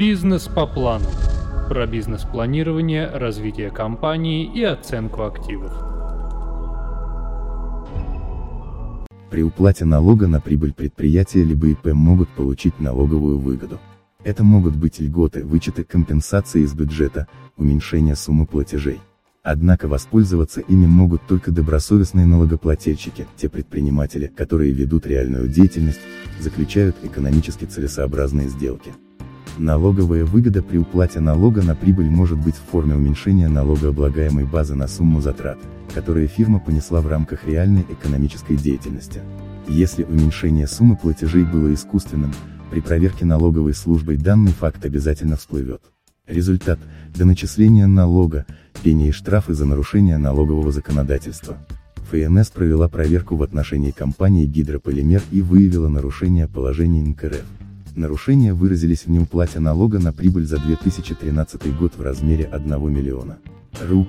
Бизнес по плану. Про бизнес-планирование, развитие компании и оценку активов. При уплате налога на прибыль предприятия либо ИП могут получить налоговую выгоду. Это могут быть льготы, вычеты, компенсации из бюджета, уменьшение суммы платежей. Однако воспользоваться ими могут только добросовестные налогоплательщики, те предприниматели, которые ведут реальную деятельность, заключают экономически целесообразные сделки. Налоговая выгода при уплате налога на прибыль может быть в форме уменьшения налогооблагаемой базы на сумму затрат, которые фирма понесла в рамках реальной экономической деятельности. Если уменьшение суммы платежей было искусственным, при проверке налоговой службой данный факт обязательно всплывет. Результат – до начисления налога, пени и штрафы за нарушение налогового законодательства. ФНС провела проверку в отношении компании «Гидрополимер» и выявила нарушение положений НКРФ. Нарушения выразились в неуплате налога на прибыль за 2013 год в размере 1 миллиона. РУП.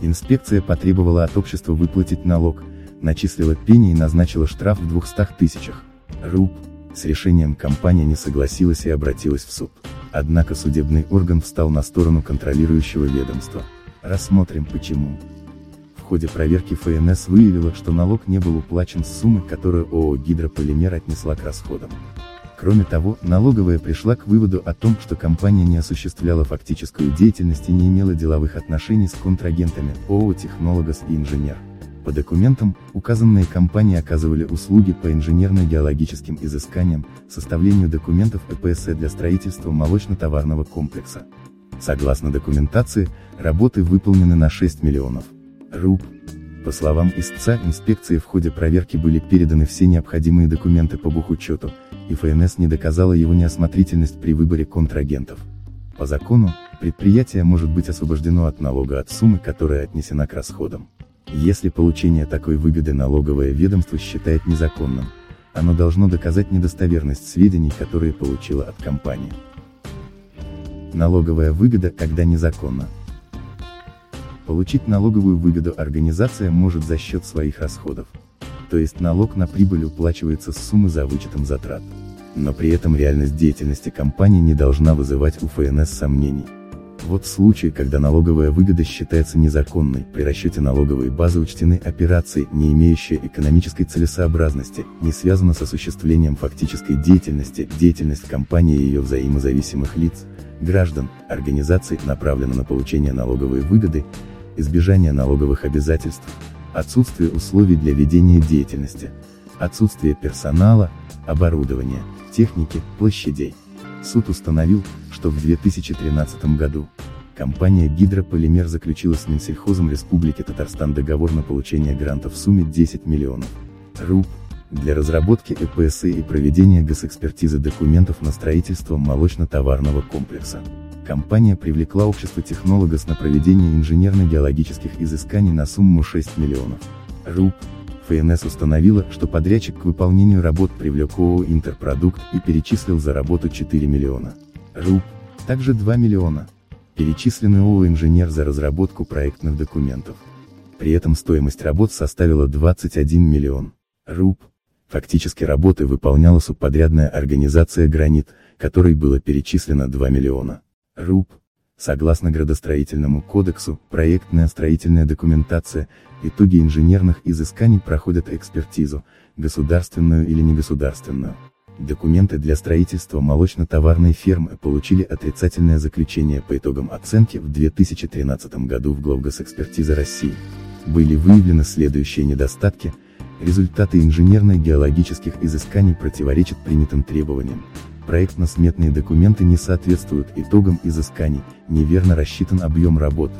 Инспекция потребовала от общества выплатить налог, начислила пени и назначила штраф в 200 тысячах. РУП. С решением компания не согласилась и обратилась в суд. Однако судебный орган встал на сторону контролирующего ведомства. Рассмотрим почему. В ходе проверки ФНС выявила, что налог не был уплачен с суммы, которую ООО «Гидрополимер» отнесла к расходам. Кроме того, налоговая пришла к выводу о том, что компания не осуществляла фактическую деятельность и не имела деловых отношений с контрагентами ООО «Технологос» и «Инженер». По документам, указанные компании оказывали услуги по инженерно-геологическим изысканиям, составлению документов ЭПС для строительства молочно-товарного комплекса. Согласно документации, работы выполнены на 6 миллионов руб. По словам истца инспекции в ходе проверки были переданы все необходимые документы по бухучету, и ФНС не доказала его неосмотрительность при выборе контрагентов. По закону, предприятие может быть освобождено от налога от суммы, которая отнесена к расходам. Если получение такой выгоды налоговое ведомство считает незаконным, оно должно доказать недостоверность сведений, которые получило от компании. Налоговая выгода, когда незаконно. Получить налоговую выгоду организация может за счет своих расходов. То есть налог на прибыль уплачивается с суммы за вычетом затрат. Но при этом реальность деятельности компании не должна вызывать у ФНС сомнений. Вот случаи, когда налоговая выгода считается незаконной, при расчете налоговой базы учтены операции, не имеющие экономической целесообразности, не связаны с осуществлением фактической деятельности, деятельность компании и ее взаимозависимых лиц, граждан, организаций направлена на получение налоговой выгоды, избежание налоговых обязательств, отсутствие условий для ведения деятельности, отсутствие персонала, оборудования, техники, площадей. Суд установил, что в 2013 году компания «Гидрополимер» заключила с Минсельхозом Республики Татарстан договор на получение грантов в сумме 10 миллионов руб для разработки ЭПСИ и проведения госэкспертизы документов на строительство молочно-товарного комплекса. Компания привлекла общество технологос на проведение инженерно-геологических изысканий на сумму 6 миллионов руб. ФНС установила, что подрядчик к выполнению работ привлек ООО «Интерпродукт» и перечислил за работу 4 миллиона руб, также 2 миллиона. Перечислены ООО «Инженер» за разработку проектных документов. При этом стоимость работ составила 21 миллион руб. Фактически работы выполняла субподрядная организация «Гранит», которой было перечислено 2 миллиона руб. Согласно градостроительному кодексу, проектная строительная документация, итоги инженерных изысканий проходят экспертизу, государственную или негосударственную. Документы для строительства молочно-товарной фермы получили отрицательное заключение по итогам оценки в 2013 году в Главгосэкспертиза России. Были выявлены следующие недостатки, результаты инженерно-геологических изысканий противоречат принятым требованиям. Проектно-сметные документы не соответствуют итогам изысканий, неверно рассчитан объем работ,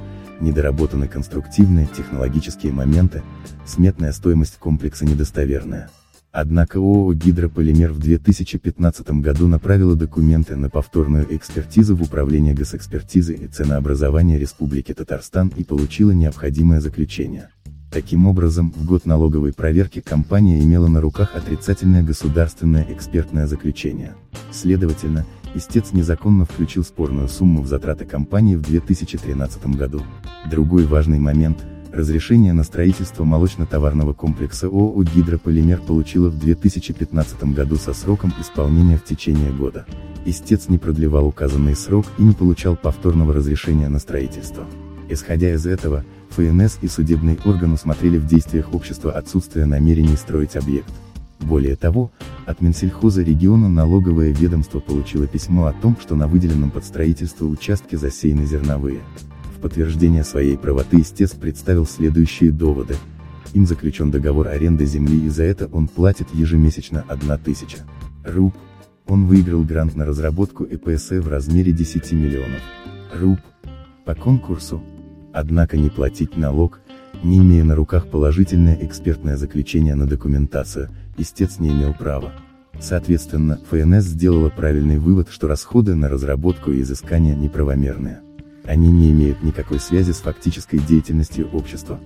недоработаны конструктивные, технологические моменты, сметная стоимость комплекса недостоверная. Однако ООО «Гидрополимер» в 2015 году направила документы на повторную экспертизу в Управление госэкспертизы и ценообразования Республики Татарстан и получила необходимое заключение. Таким образом, в год налоговой проверки компания имела на руках отрицательное государственное экспертное заключение. Следовательно, истец незаконно включил спорную сумму в затраты компании в 2013 году. Другой важный момент – Разрешение на строительство молочно-товарного комплекса ООО «Гидрополимер» получила в 2015 году со сроком исполнения в течение года. Истец не продлевал указанный срок и не получал повторного разрешения на строительство. Исходя из этого, ФНС и судебный орган усмотрели в действиях общества отсутствие намерений строить объект. Более того, от Минсельхоза региона налоговое ведомство получило письмо о том, что на выделенном под строительство участке засеяны зерновые. В подтверждение своей правоты истец представил следующие доводы. Им заключен договор аренды земли и за это он платит ежемесячно 1000 руб. Он выиграл грант на разработку ЭПСЭ в размере 10 миллионов руб. По конкурсу. Однако не платить налог, не имея на руках положительное экспертное заключение на документацию, истец не имел права. Соответственно, ФНС сделала правильный вывод, что расходы на разработку и изыскание неправомерные. Они не имеют никакой связи с фактической деятельностью общества.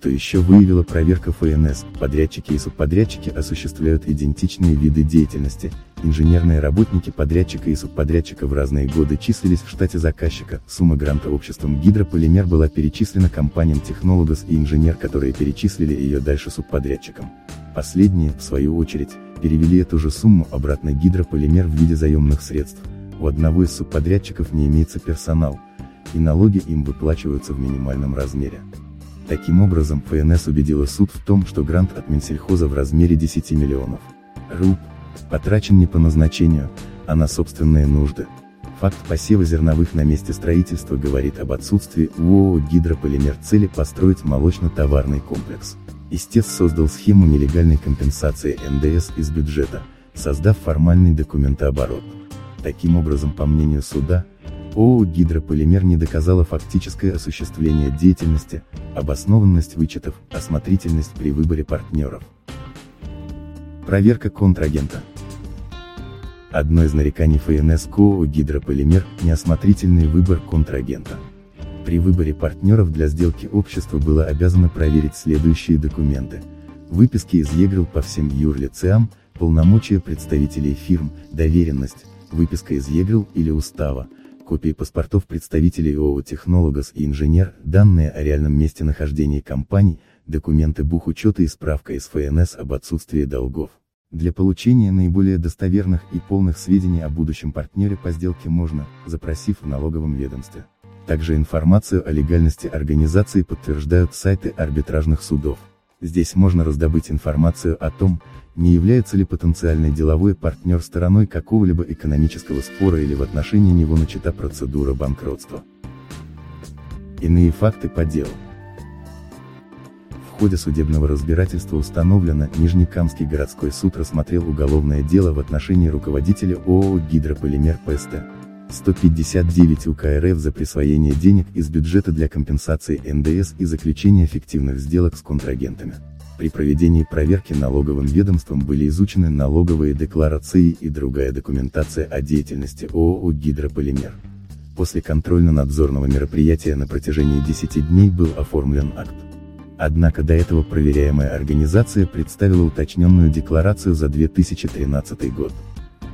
Что еще выявила проверка ФНС, подрядчики и субподрядчики осуществляют идентичные виды деятельности, инженерные работники подрядчика и субподрядчика в разные годы числились в штате заказчика, сумма гранта обществом Гидрополимер была перечислена компаниям Технологос и Инженер, которые перечислили ее дальше субподрядчикам. Последние, в свою очередь, перевели эту же сумму обратно Гидрополимер в виде заемных средств. У одного из субподрядчиков не имеется персонал, и налоги им выплачиваются в минимальном размере. Таким образом, ФНС убедила суд в том, что грант от Минсельхоза в размере 10 миллионов руб потрачен не по назначению, а на собственные нужды. Факт посева зерновых на месте строительства говорит об отсутствии у ООО «Гидрополимер» цели построить молочно-товарный комплекс. Истец создал схему нелегальной компенсации НДС из бюджета, создав формальный документооборот. Таким образом, по мнению суда, ООО «Гидрополимер» не доказала фактическое осуществление деятельности, обоснованность вычетов, осмотрительность при выборе партнеров. Проверка контрагента. Одно из нареканий ФНС к ООО «Гидрополимер» – неосмотрительный выбор контрагента. При выборе партнеров для сделки общество было обязано проверить следующие документы. Выписки из ЕГРЛ по всем юрлицеам, полномочия представителей фирм, доверенность, выписка из ЕГРЛ или устава, копии паспортов представителей ООО «Технологос» и «Инженер», данные о реальном месте нахождения компаний, документы бухучета и справка из ФНС об отсутствии долгов. Для получения наиболее достоверных и полных сведений о будущем партнере по сделке можно, запросив в налоговом ведомстве. Также информацию о легальности организации подтверждают сайты арбитражных судов. Здесь можно раздобыть информацию о том, не является ли потенциальный деловой партнер стороной какого-либо экономического спора или в отношении него начата процедура банкротства. Иные факты по делу. В ходе судебного разбирательства установлено, Нижнекамский городской суд рассмотрел уголовное дело в отношении руководителя ООО «Гидрополимер ПСТ». 159 УК РФ за присвоение денег из бюджета для компенсации НДС и заключения фиктивных сделок с контрагентами. При проведении проверки налоговым ведомством были изучены налоговые декларации и другая документация о деятельности ООО «Гидрополимер». После контрольно-надзорного мероприятия на протяжении 10 дней был оформлен акт. Однако до этого проверяемая организация представила уточненную декларацию за 2013 год.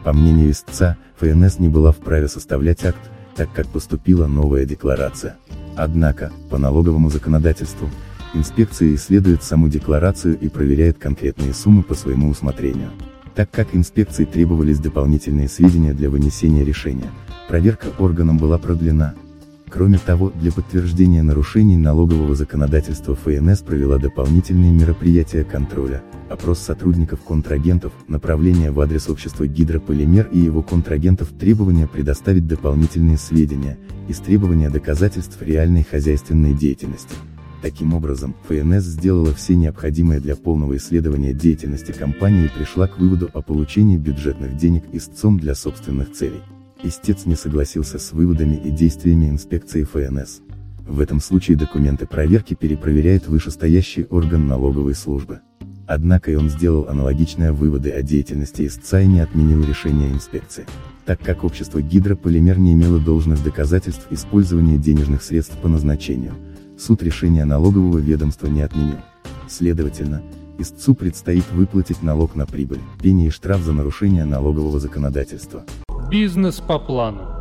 По мнению истца, ФНС не была вправе составлять акт, так как поступила новая декларация. Однако, по налоговому законодательству, Инспекция исследует саму декларацию и проверяет конкретные суммы по своему усмотрению. Так как инспекции требовались дополнительные сведения для вынесения решения, проверка органом была продлена. Кроме того, для подтверждения нарушений налогового законодательства ФНС провела дополнительные мероприятия контроля, опрос сотрудников контрагентов, направление в адрес общества Гидрополимер и его контрагентов требования предоставить дополнительные сведения, истребования доказательств реальной хозяйственной деятельности. Таким образом, ФНС сделала все необходимое для полного исследования деятельности компании и пришла к выводу о получении бюджетных денег истцом для собственных целей. Истец не согласился с выводами и действиями инспекции ФНС. В этом случае документы проверки перепроверяет вышестоящий орган налоговой службы. Однако и он сделал аналогичные выводы о деятельности истца и не отменил решение инспекции. Так как общество Гидрополимер не имело должных доказательств использования денежных средств по назначению, суд решения налогового ведомства не отменил. Следовательно, истцу предстоит выплатить налог на прибыль, пени и штраф за нарушение налогового законодательства. Бизнес по плану.